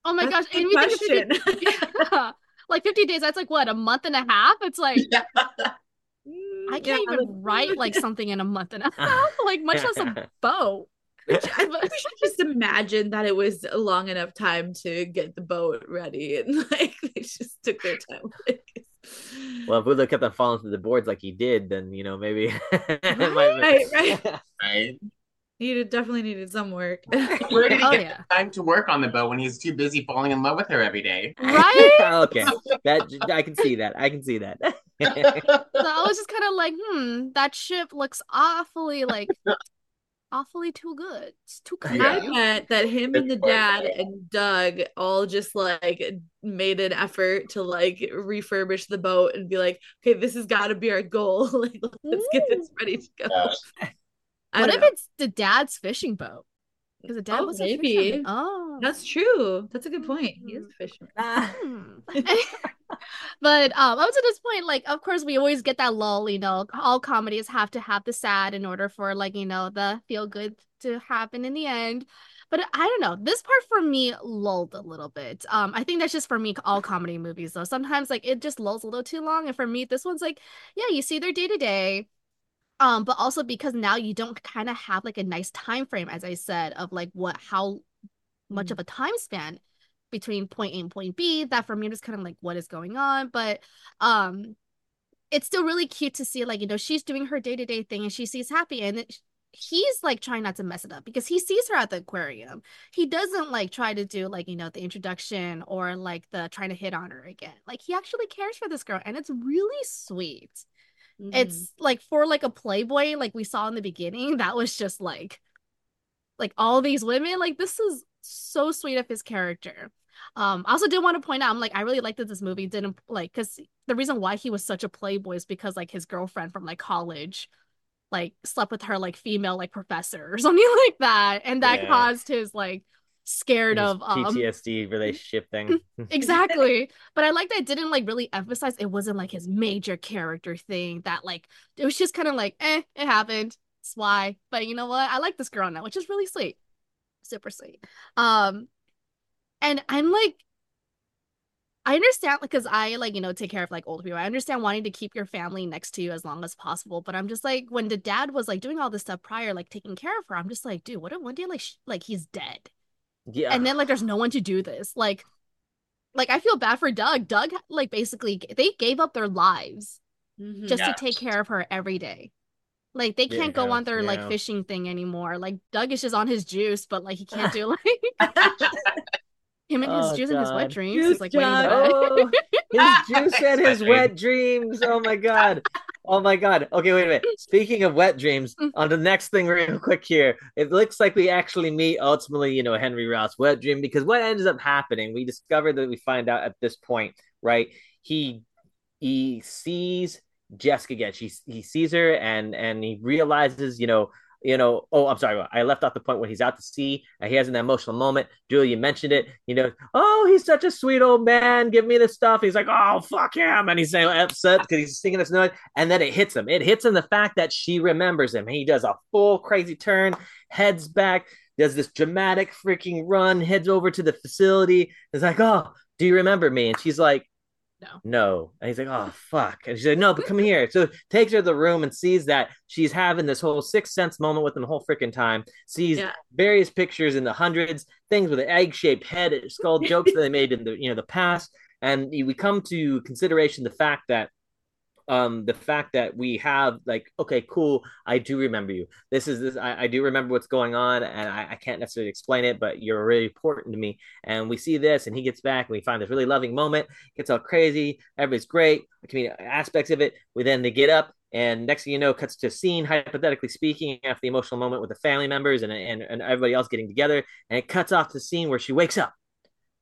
Oh my That's gosh! a And we think of 50 yeah. Like 50 days, that's like what, a month and a half? It's like I can't Yeah, even write like something in a month and a uh-huh. half, like much less a boat. Which I, we should just imagine that it was a long enough time to get the boat ready and like they just took their time. well, if Udo kept on falling through the boards like he did, then you know maybe. it Right, right. right? Needed definitely needed some work. Where did he Oh, get yeah. time to work on the boat when he's too busy falling in love with her every day? Right? okay, that I can see that. I can see that. So I was just kind of like, hmm, that ship looks awfully like awfully too good. It's too good. Yeah. I bet that him and the Good point. dad and Doug all just like made an effort to like refurbish the boat and be like, okay, this has got to be our goal. like, let's get this ready to go. Yeah. I What don't if know. it's the dad's fishing boat? Because the dad Oh, was maybe. a fisherman. Oh. That's true. That's a good point. He is a fisherman. Hmm. but um up to this point like of course we always get that lull you know all comedies have to have the sad in order for like you know the feel good to happen in the end but i don't know this part for me lulled a little bit um i think that's just for me all comedy movies though sometimes like it just lulls a little too long and for me this one's like yeah you see their day to day um but also because now you don't kind of have like a nice time frame as i said of like what how much Mhm. of a time span between point A and point B that for me I'm just kind of like what is going on? But um it's still really cute to see like you know she's doing her day-to-day thing and she sees happy and it, he's like trying not to mess it up because he sees her at the aquarium. He doesn't like try to do like you know the introduction or like the trying to hit on her again. Like he actually cares for this girl and it's really sweet Mm-hmm. it's like for like a playboy like we saw in the beginning that was just like like all these women like this is so sweet of his character um i also did want to point out i'm like i really liked that this movie didn't like because the reason why he was such a playboy is because like his girlfriend from like college like slept with her like female like professor or something like that and that Yeah. caused his like scared of um PTSD relationship thing. exactly but i like that it didn't like really emphasize it wasn't like his major character thing that like it was just kind of like eh it happened That's why. But you know what? I like this girl now, which is really sweet. Super sweet. Um, and I'm like, I understand because I like, you know, take care of like old people. I understand wanting to keep your family next to you as long as possible. But I'm just like, when the dad was like doing all this stuff prior, like taking care of her, I'm just like, dude, what if one day like sh- like he's dead? Yeah. And then like there's no one to do this. Like, like I feel bad for Doug. Doug like basically they gave up their lives Mhm. just Yeah. to take care of her every day. Like they can't go on their like fishing thing anymore. Like Doug is just on his juice, but like he can't do like him and his Oh, juice and his wet dreams. Juice He's like waiting to Doug. bed. Oh, his juice and his wet dreams. Oh my god. Oh my god. Okay, wait a minute. Speaking of wet dreams, Mm. on the next thing real quick here, it looks like we actually meet ultimately, you know, Henry Roth's wet dream because what ends up happening, we discover that we find out at this point, right? He he sees Jessica again. She he sees her and and he realizes, you know, you know, oh, I'm sorry, I left off the point when he's out to sea and he has an emotional moment. Julia mentioned it, you know, oh, he's such a sweet old man. Give me the stuff. He's like, oh, fuck him. And he's saying upset because he's singing this noise. And then it hits him. It hits him the fact that she remembers him. He does a full crazy turn, heads back, does this dramatic freaking run, heads over to the facility. It's like, oh, do you remember me? And she's like, No. no. And he's like, oh, fuck. And she's like, no, but come here. So takes her to the room and sees that she's having this whole sixth sense moment with him the whole freaking time. Sees Yeah. various pictures in the hundreds, things with an egg shaped head, skull jokes that they made in the you know the past. And we come to consideration the fact that um the fact that we have like okay cool i do remember you. This is this i, I do remember what's going on and I, I can't necessarily explain it but you're really important to me. And we see this and he gets back and we find this really loving moment. Gets all crazy. Everybody's great. The comedic aspects of it. We then they get up and next thing you know cuts to a scene hypothetically speaking after the emotional moment with the family members and, and, and everybody else getting together and it cuts off the scene where she wakes up.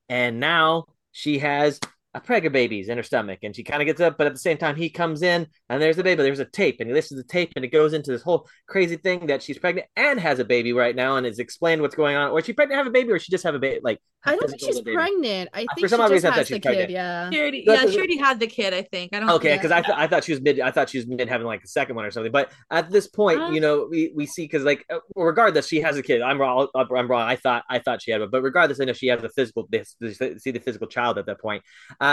And now she has a prega babies in her stomach and she kind of gets up but at the same time he comes in and there's the baby there's a tape and he listens to the tape and it goes into this whole crazy thing that she's pregnant and has a baby right now and is explained what's going on or is she pregnant have a baby or she just have a baby like I don't think she's pregnant. I think For think some she odd just reason I thought has she the was kid. pregnant. Yeah. She already, yeah, a- she already had the kid. I think. I don't. Know. Okay, Yeah. because I, th- I thought she was mid. I thought she was mid having like the second one or something. But at this point, Uh. you know, we, we see because like uh, regardless, she has a kid. I'm wrong. I'm wrong. I thought I thought she had, one but regardless, I know she has a physical. This see the physical child at that point,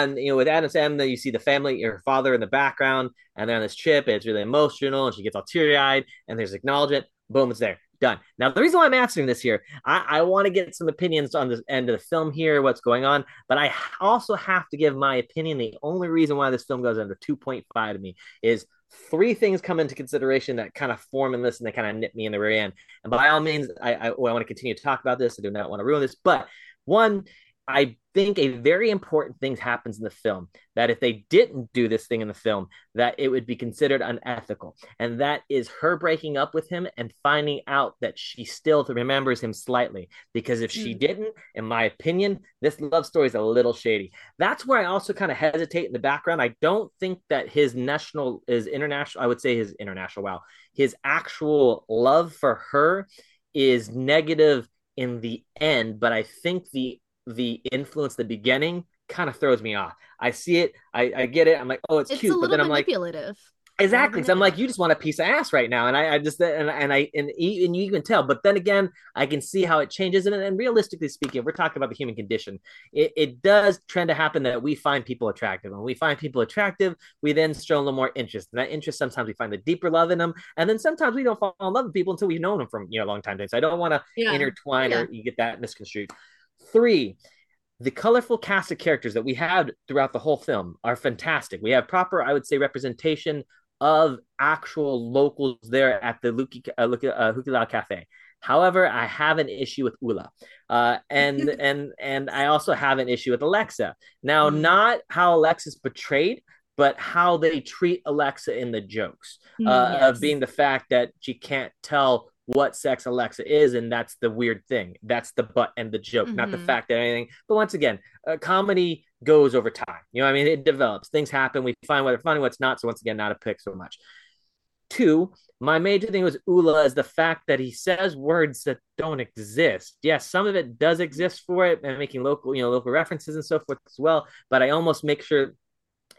and you know, with Adam Sandler, you see the family, her father in the background, and they're on this. And it's really emotional, and she gets all teary eyed, and there's acknowledgement. Boom, it's there. Done. Now, the reason why I'm answering this here, I, I want to get some opinions on the end of the film here, what's going on, but I also have to give my opinion. The only reason why this film goes under 2.5 to me is three things come into consideration that kind of form in this and they kind of nip me in the rear end. And by all means, I, I, well, I want to continue to talk about this. I do not want to ruin this, but one, I think a very important thing happens in the film that if they didn't do this thing in the film, that it would be considered unethical. And that is her breaking up with him and finding out that she still remembers him slightly. Because if she Mm. didn't, in my opinion, this love story is a little shady. That's where I also kind of hesitate in the background. I don't think that his national is international, I would say his international, wow, his actual love for her is negative in the end, but I think the the influence the beginning kind of throws me off. I see it, I, I get it. I'm like, oh, it's, It's cute, but then I'm like, manipulative. exactly. So I'm like, you just want a piece of ass right now, and I, I just and and I and, and you can tell. But then again, I can see how it changes, and, and realistically speaking, we're talking about the human condition. It, it does trend to happen that we find people attractive. When we find people attractive, we then show a little more interest. And that interest sometimes we find the deeper love in them, and then sometimes we don't fall in love with people until we've known them from you know a long time. So I don't want to Yeah. intertwine Yeah. or you get that misconstrued. Three, the colorful cast of characters that we had throughout the whole film are fantastic. We have proper, I would say, representation of actual locals there at the Luki, uh, Luki, uh, Cafe. However, I have an issue with Ula, uh, and and and I also have an issue with Alexa. Now, Mm. not how Alexa's portrayed, but how they treat Alexa in the jokes Mm, uh, yes. of being the fact that she can't tell what sex Alexa is, and that's the weird thing. That's the butt and the joke, not the Mhm. fact that anything. But once again, uh, comedy goes over time. You know, I mean, it develops. Things happen. We find what's funny, what's not. So once again, not a pick so much. Two, my major thing was Ula is the fact that he says words that don't exist. Yes, some of it does exist for it, and making local, you know, local references and so forth as well. But I almost make sure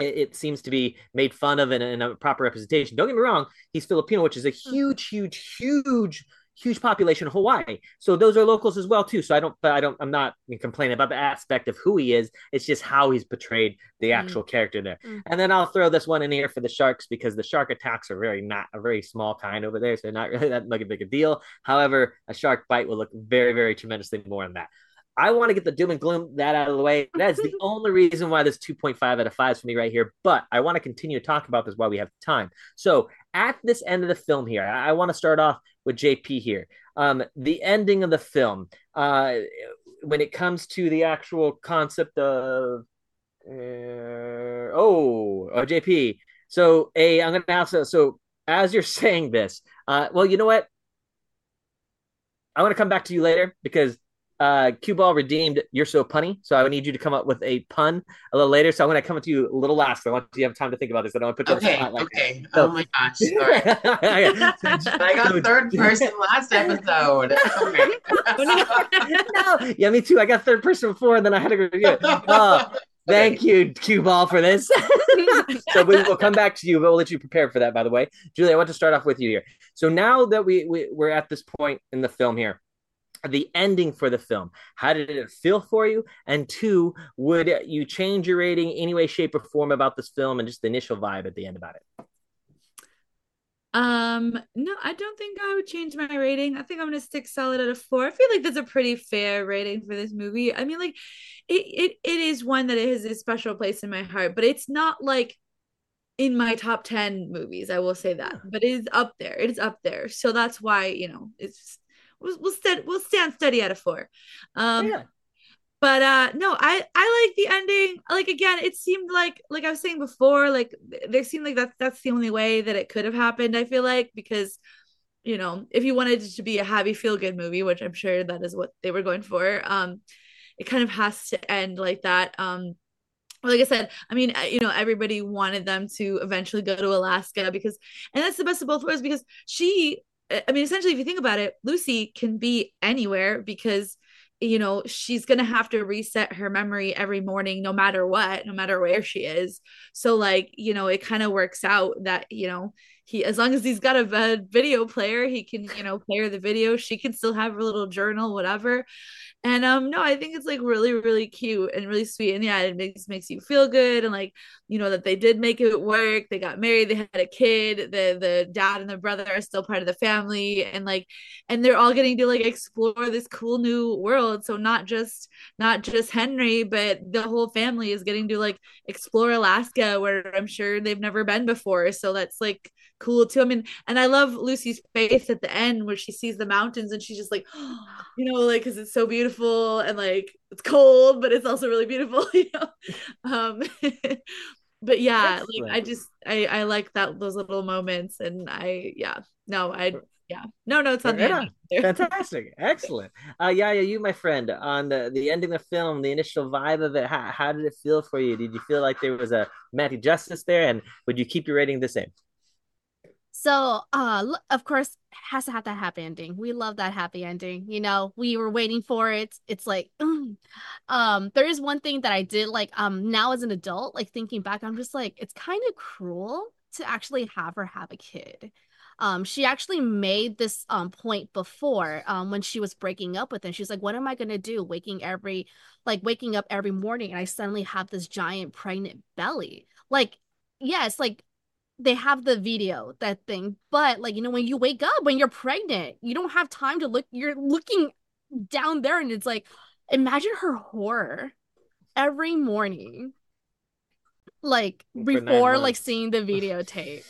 it, it, seems to be made fun of in, in a proper representation. Don't get me wrong, he's Filipino, which is a mm. huge, huge, huge huge population of Hawaii. So those are locals as well too. So I don't I don't I'm not complaining about the aspect of who he is. It's just how he's portrayed the mm. actual mm. character there. Mm. And then I'll throw this one in here for the sharks because the shark attacks are very not a very small kind over there. So not really that big, big a deal. However, a shark bite will look very, very tremendously more than that. I want to get the doom and gloom that out of the way. That's the only reason why this 2.5 out of 5 is for me right here. But I want to continue to talk about this while we have time. So at this end of the film here, I, I want to start off with JP here. Um, the ending of the film, uh, when it comes to the actual concept of uh, oh, oh JP. So a I'm gonna ask so as you're saying this, uh, well, you know what? I want to come back to you later because uh, Cue Ball redeemed "You're So Punny," so I would need you to come up with a pun a little later. So I'm going to come to you a little last. I want you to have time to think about this. I don't want to put you okay, on the spot. okay. So, oh my gosh. Sorry. I got third person last episode. no, yeah, me too. I got third person before, and then I had to review it. Uh, Thank you, Cue Ball, for this. so we will come back to you, but we'll let you prepare for that, by the way. Julie, I want to start off with you here. So now that we, we, we're at this point in the film here, the ending for the film. How did it feel for you? And two would you change your rating any way shape or form about this film and just the initial vibe at the end about it? Um no i don't think i would change my rating. I think i'm gonna stick solid at a four. I feel like that's a pretty fair rating for this movie. I mean like it it, it is one that it has a special place in my heart but it's not like in my top 10 movies i will say that. But it is up there. It is up there. So that's why you know it's we'll we'll, st- we'll stand steady at a four. Um, yeah. But uh, no, I I like the ending. Like again, it seemed like like I was saying before, like there seemed like that's that's the only way that it could have happened. I feel like because you know if you wanted it to be a happy feel good movie, which I'm sure that is what they were going for, um, it kind of has to end like that. Um, like I said, I mean, you know, everybody wanted them to eventually go to Alaska because, and that's the best of both worlds because she I mean, essentially, if you think about it, Lucy can be anywhere because, you know, she's going to have to reset her memory every morning, no matter what, no matter where she is. So, like, you know, it kind of works out that, you know, he, as long as he's got a, a video player, he can, you know, play her the video. She can still have her little journal, whatever. And um no, I think it's like really really cute and really sweet and yeah, it makes makes you feel good and like you know that they did make it work. They got married, they had a kid, the the dad and the brother are still part of the family and like and they're all getting to like explore this cool new world. So not just not just Henry, but the whole family is getting to like explore Alaska where I'm sure they've never been before. So that's like cool too. I mean, and I love Lucy's face at the end where she sees the mountains and she's just like, you know, like because it's so beautiful and like it's cold, but it's also really beautiful, you know. Um, but yeah, like I just I I like that those little moments, and I yeah no I yeah no no it's not yeah, fantastic. Excellent. Uh yeah yeah you my friend on the the ending of the film the initial vibe of it how, how did it feel for you? Did you feel like there was a romantic justice there? And would you keep your rating the same so, uh, of course, has to have that happy ending. We love that happy ending. You know, we were waiting for it. It's like, mm. um, there is one thing that I did like. Um, now as an adult, like thinking back, I'm just like, it's kind of cruel to actually have her have a kid. Um, she actually made this um point before um when she was breaking up with him. She's like, "What am I gonna do? Waking every like waking up every morning, and I suddenly have this giant pregnant belly." Like, yes, like they have the video that thing but like you know when you wake up when you're pregnant you don't have time to look you're looking down there and it's like imagine her horror every morning like before like seeing the videotape.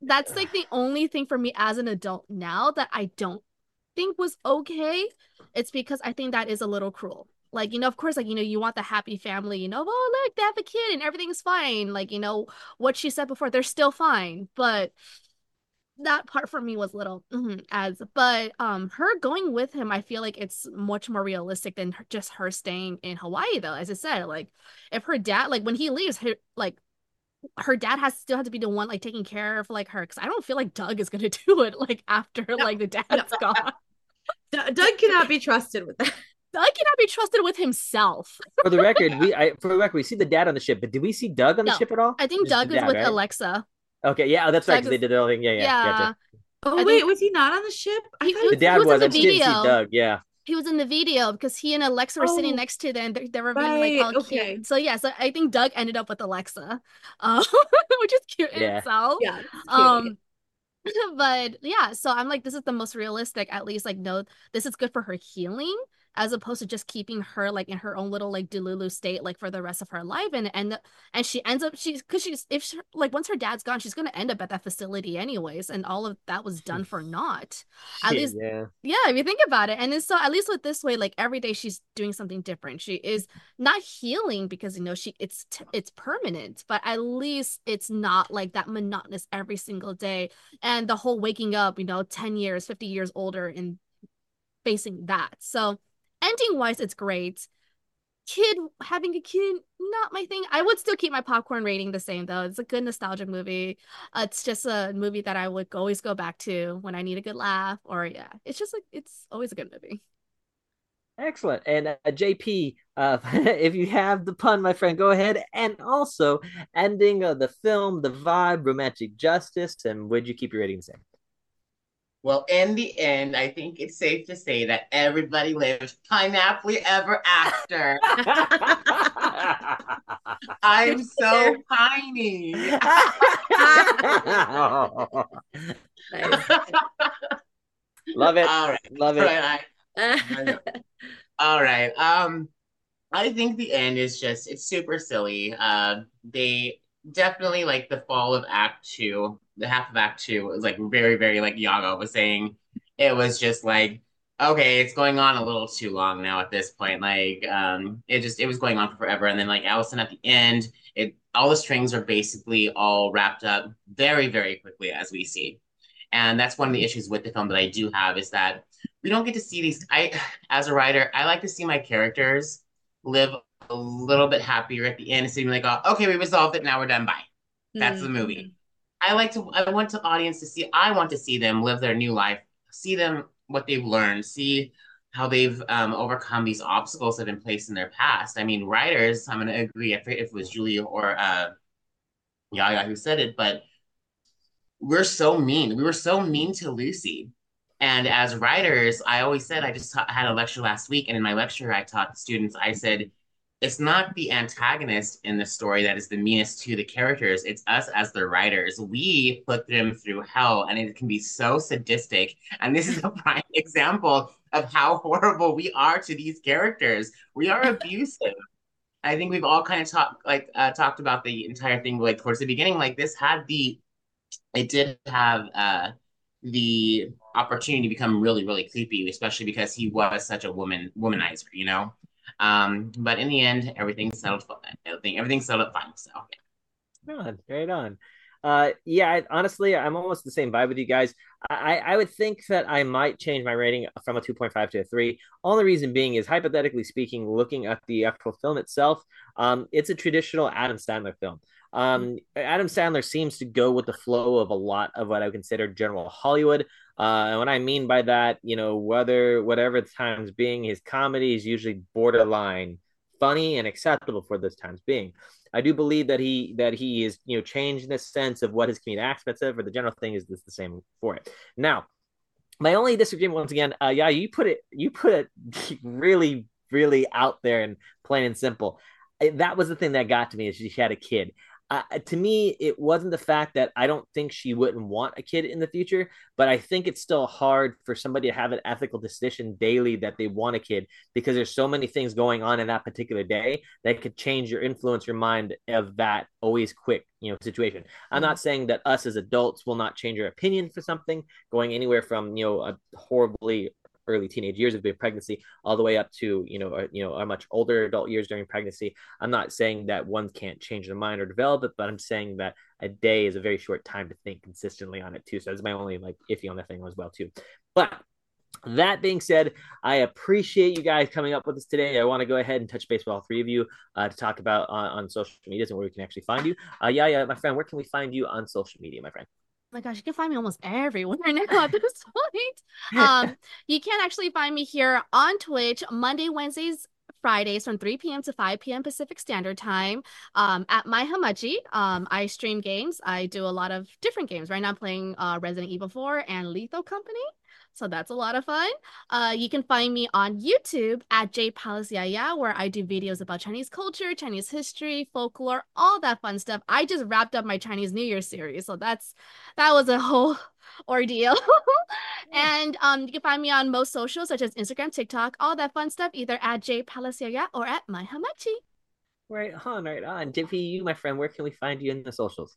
That's like the only thing for me as an adult now that i don't think was okay. It's because i think that is a little cruel like, you know, of course, like, you know, you want the happy family, you know, oh, look, they have a kid and everything's fine. Like, you know, what she said before, they're still fine. But that part for me was little mm-hmm, as but um her going with him i feel like it's much more realistic than her, just her staying in hawaii though as i said like if her dad like when he leaves her like her dad has still had to be the one like taking care of like her because i don't feel like doug is gonna do it like after no, like the dad's no. gone doug cannot be trusted with that Doug cannot be trusted with himself. for the record, we I, for the record we see the dad on the ship, but did we see Doug on the ship at all? I think Just Doug the is dad, with right? Alexa. Okay, yeah, oh, that's right. Doug 'cause they did the whole thing. Yeah, yeah, Yeah. gotcha. Oh I wait, think- was he not on the ship? I He- thought he The was- dad was in was. the I just didn't see video. Doug. Yeah. He was in the video because he and Alexa were sitting Oh. next to them. They, they were being Right, like all okay. cute. So yeah, so I think Doug ended up with Alexa, uh, which is cute in Yeah. itself. Yeah. it's cute. Um, but yeah, so I'm like, this is the most realistic. At least like, no, this is good for her healing, as opposed to just keeping her like in her own little like delulu state like for the rest of her life. And and and she ends up she's because she's if she, like once her dad's gone, she's gonna end up at that facility anyways, and all of that was done for naught. At Shit, least yeah. yeah, if you think about it. And then so at least with this way, like every day she's doing something different. She is not healing because you know she it's t- it's permanent, but at least it's not like that monotonous every single day. And the whole waking up, you know, 10 years, 50 years older and facing that. So ending wise, it's great. Kid having a kid, not my thing. I would still keep my popcorn rating the same though. It's a good nostalgic movie. Uh, it's just a movie that I would always go back to when I need a good laugh, or yeah, it's just like it's always a good movie. Excellent. And uh, JP, uh, if you have the pun, my friend, go ahead. And also, ending of the film, the vibe, romantic justice, and would you keep your rating the same? Well, in the end, I think it's safe to say that everybody lives pineapple ever after. I'm so piney. Love it. All right. Love All it. right. I- All right. Um, I think the end is just it's super silly. Uh, they definitely like the fall of Act Two, the half of Act Two was like very, very like Yaya was saying. It was just like, okay, it's going on a little too long now at this point. Like, um, it just it was going on for forever, and then like Allison at the end, it all the strings are basically all wrapped up very, very quickly as we see. And that's one of the issues with the film that I do have is that we don't get to see these. I, as a writer, I like to see my characters live a little bit happier at the end of being like, oh, okay, we resolved it, now we're done, bye. That's the movie. I like to. I want the audience to see. I want to see them live their new life. See them what they've learned. See how they've um, overcome these obstacles that have been placed in their past. I mean, writers. I'm going to agree. I forget if it was Julia or uh, Yaya who said it, but we're so mean. We were so mean to Lucy. And as writers, I always said, I just ta- had a lecture last week, and in my lecture, I taught students, I said, it's not the antagonist in the story that is the meanest to the characters. It's us as the writers. We put them through hell, and it can be so sadistic. And this is a prime example of how horrible we are to these characters. We are abusive. I think we've all kind of talked like uh, talked about the entire thing like towards the beginning. Like this had the, it did have uh, the opportunity to become really really creepy, especially because he was such a woman womanizer, you know. Um, but in the end, everything settled. Everything everything settled fine. So Right on, on. Uh, yeah, I, honestly, I'm almost the same vibe with you guys. I, I would think that I might change my rating from a 2.5 to a 3. Only reason being is, hypothetically speaking, looking at the actual film itself, um, it's a traditional Adam Sandler film. Um, Adam Sandler seems to go with the flow of a lot of what I would consider general Hollywood. Uh, and what I mean by that, you know, whether whatever the times being, his comedy is usually borderline funny and acceptable for those times being. I do believe that he that he is you know changing the sense of what his comedic aspects of, or the general thing is this the same for it. Now, my only disagreement once again, uh, yeah, you put it you put it really really out there and plain and simple. That was the thing that got to me is she had a kid. Uh, to me, it wasn't the fact that I don't think she wouldn't want a kid in the future, but I think it's still hard for somebody to have an ethical decision daily that they want a kid because there's so many things going on in that particular day that could change your influence, your mind of that always quick, you know, situation. I'm not saying that us as adults will not change our opinion for something, going anywhere from you know a horribly early teenage years of being pregnancy all the way up to you know a, you know a much older adult years during pregnancy i'm not saying that one can't change their mind or develop it but i'm saying that a day is a very short time to think consistently on it too so that's my only like iffy on that thing as well too but that being said, I appreciate you guys coming up with us today. I want to go ahead and touch base with all three of you uh, to talk about on, on social medias and where we can actually find you. Uh, yeah, yeah, my friend, where can we find you on social media, my friend? My gosh, you can find me almost everywhere now at this point. Um, you can actually find me here on Twitch Monday, Wednesdays, Fridays from 3 p.m. to 5 p.m. Pacific Standard Time um, at My Hamachi. Um, I stream games. I do a lot of different games. Right now, I'm playing uh, Resident Evil 4 and Lethal Company. So that's a lot of fun. Uh, you can find me on YouTube at Jade Palace Yaya, where I do videos about Chinese culture, Chinese history, folklore, all that fun stuff. I just wrapped up my Chinese New Year series, so that's that was a whole ordeal. and um, you can find me on most socials such as Instagram, TikTok, all that fun stuff, either at Jade Palace Yaya or at My Hamachi. Right on, right on. JP, you, my friend, where can we find you in the socials?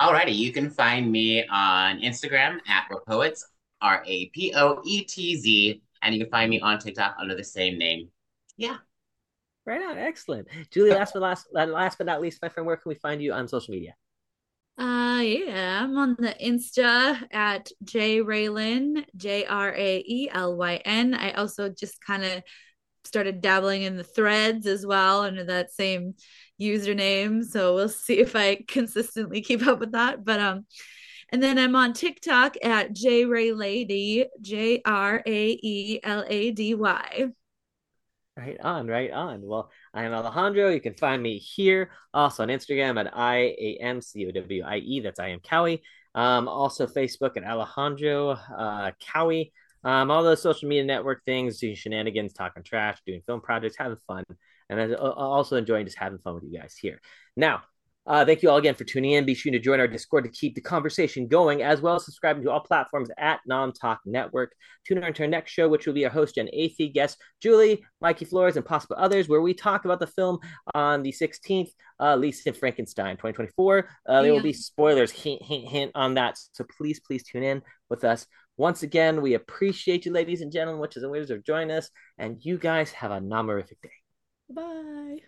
Alrighty, you can find me on Instagram at Rapoetz R A P O E T Z. And you can find me on TikTok under the same name. Yeah. Right on. Excellent. Julie, last but last last but not least, my friend, where can we find you on social media? Uh yeah, I'm on the Insta at J Raelyn, J R A E L Y N. I also just kind of started dabbling in the threads as well under that same username. So we'll see if I consistently keep up with that. But um and then I'm on TikTok at J Ray Lady, J R A E L A D Y. Right on, right on. Well, I am Alejandro. You can find me here also on Instagram at I A M C O W I E. That's I am Cowie. Um, also Facebook at Alejandro uh, Cowie. Um, all those social media network things, doing shenanigans, talking trash, doing film projects, having fun, and also enjoying just having fun with you guys here. Now, uh, thank you all again for tuning in. Be sure to join our Discord to keep the conversation going, as well as subscribing to all platforms at Nom Talk Network. Tune in to our next show, which will be our host and eighth guest, Julie, Mikey Flores, and possible others, where we talk about the film on the 16th, uh, Lisa Frankenstein 2024. Uh, there will be spoilers, hint, hint, hint on that. So please, please tune in with us. Once again, we appreciate you, ladies and gentlemen, witches and wizards, for joining us, and you guys have a non day. Bye.